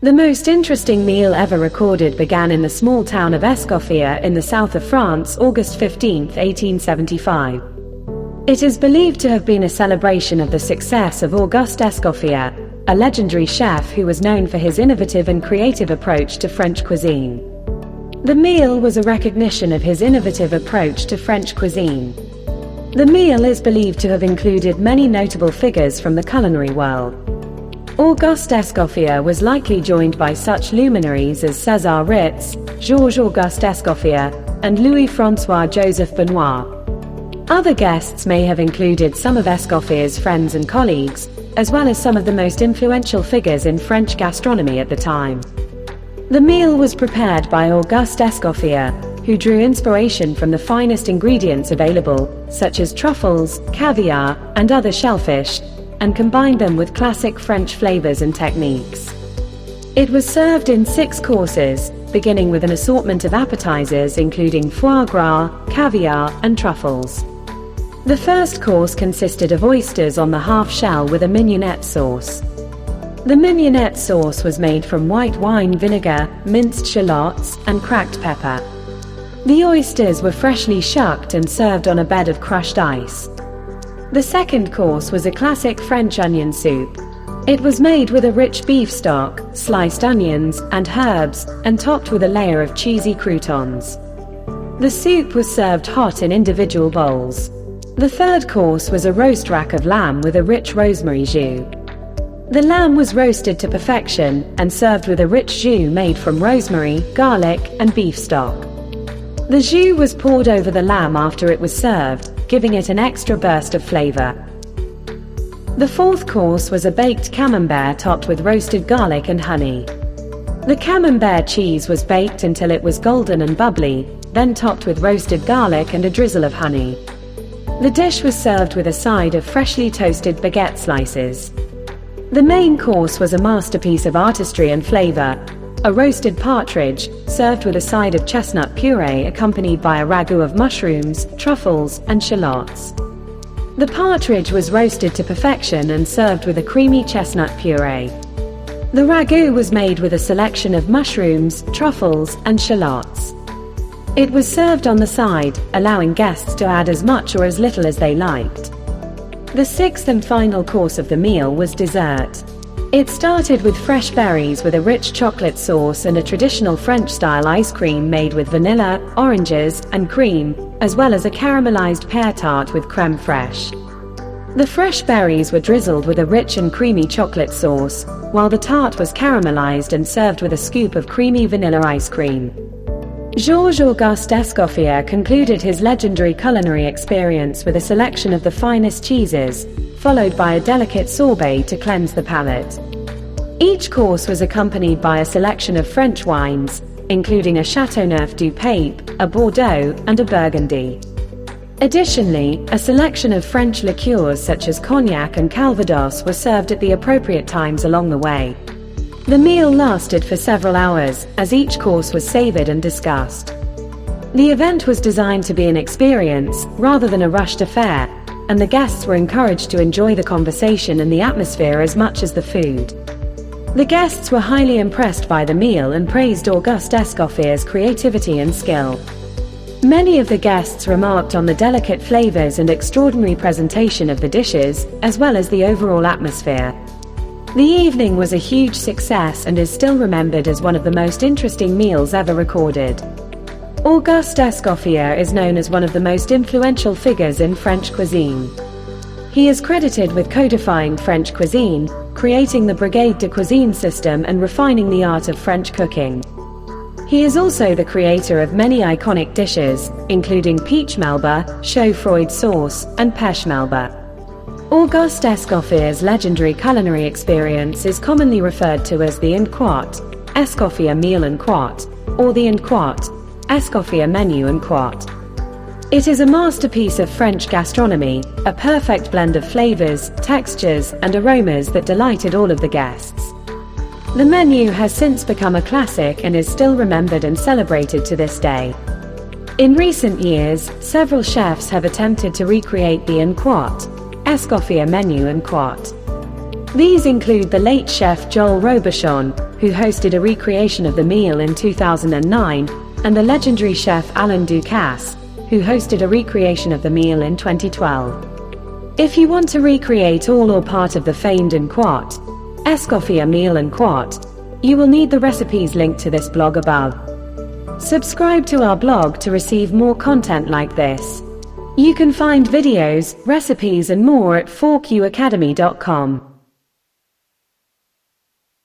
The most interesting meal ever recorded began in the small town of Escoffier in the south of France, August 15, 1875. It is believed to have been a celebration of the success of Auguste Escoffier, a legendary chef who was known for his innovative and creative approach to French cuisine. The meal was a recognition of his innovative approach to French cuisine. The meal is believed to have included many notable figures from the culinary world. Auguste Escoffier was likely joined by such luminaries as César Ritz, Georges Auguste Escoffier, and Louis-François Joseph Benoit. Other guests may have included some of Escoffier's friends and colleagues, as well as some of the most influential figures in French gastronomy at the time. The meal was prepared by Auguste Escoffier, who drew inspiration from the finest ingredients available, such as truffles, caviar, and other shellfish, and combined them with classic French flavors and techniques. It was served in six courses, beginning with an assortment of appetizers including foie gras, caviar, and truffles. The first course consisted of oysters on the half shell with a mignonette sauce. The mignonette sauce was made from white wine vinegar, minced shallots, and cracked pepper. The oysters were freshly shucked and served on a bed of crushed ice. The second course was a classic French onion soup. It was made with a rich beef stock, sliced onions, and herbs, and topped with a layer of cheesy croutons. The soup was served hot in individual bowls. The third course was a roast rack of lamb with a rich rosemary jus. The lamb was roasted to perfection and served with a rich jus made from rosemary, garlic, and beef stock. The jus was poured over the lamb after it was served, giving it an extra burst of flavor. The fourth course was a baked camembert topped with roasted garlic and honey. The camembert cheese was baked until it was golden and bubbly, then topped with roasted garlic and a drizzle of honey. The dish was served with a side of freshly toasted baguette slices. The main course was a masterpiece of artistry and flavor, a roasted partridge, served with a side of chestnut puree accompanied by a ragout of mushrooms, truffles, and shallots. The partridge was roasted to perfection and served with a creamy chestnut puree. The ragout was made with a selection of mushrooms, truffles, and shallots. It was served on the side, allowing guests to add as much or as little as they liked. The sixth and final course of the meal was dessert. It started with fresh berries with a rich chocolate sauce and a traditional French style ice cream made with vanilla, oranges, and cream, as well as a caramelized pear tart with creme fraiche. The fresh berries were drizzled with a rich and creamy chocolate sauce, while the tart was caramelized and served with a scoop of creamy vanilla ice cream. Georges Auguste Escoffier concluded his legendary culinary experience with a selection of the finest cheeses, followed by a delicate sorbet to cleanse the palate. Each course was accompanied by a selection of French wines, including a Chateauneuf du Pape, a Bordeaux, and a Burgundy. Additionally, a selection of French liqueurs such as cognac and calvados were served at the appropriate times along the way. The meal lasted for several hours, as each course was savored and discussed. The event was designed to be an experience, rather than a rushed affair, and the guests were encouraged to enjoy the conversation and the atmosphere as much as the food. The guests were highly impressed by the meal and praised Auguste Escoffier's creativity and skill. Many of the guests remarked on the delicate flavors and extraordinary presentation of the dishes, as well as the overall atmosphere. The evening was a huge success and is still remembered as one of the most interesting meals ever recorded. Auguste Escoffier is known as one of the most influential figures in French cuisine. He is credited with codifying French cuisine, creating the Brigade de Cuisine system and refining the art of French cooking. He is also the creator of many iconic dishes, including peach melba, chaudfroid sauce, and pêche melba. Auguste Escoffier's legendary culinary experience is commonly referred to as the Inquart, Escoffier meal and quart, or the Inquart, Escoffier menu and quart. It is a masterpiece of French gastronomy, a perfect blend of flavors, textures, and aromas that delighted all of the guests. The menu has since become a classic and is still remembered and celebrated to this day. In recent years, several chefs have attempted to recreate the en quart, Escoffier menu and quart. These include the late chef Joel Robuchon, who hosted a recreation of the meal in 2009, and the legendary chef Alain Ducasse, who hosted a recreation of the meal in 2012. If you want to recreate all or part of the famed and quat, Escoffier meal and quat, you will need the recipes linked to this blog above. Subscribe to our blog to receive more content like this. You can find videos, recipes and more at ForkUacademy.com.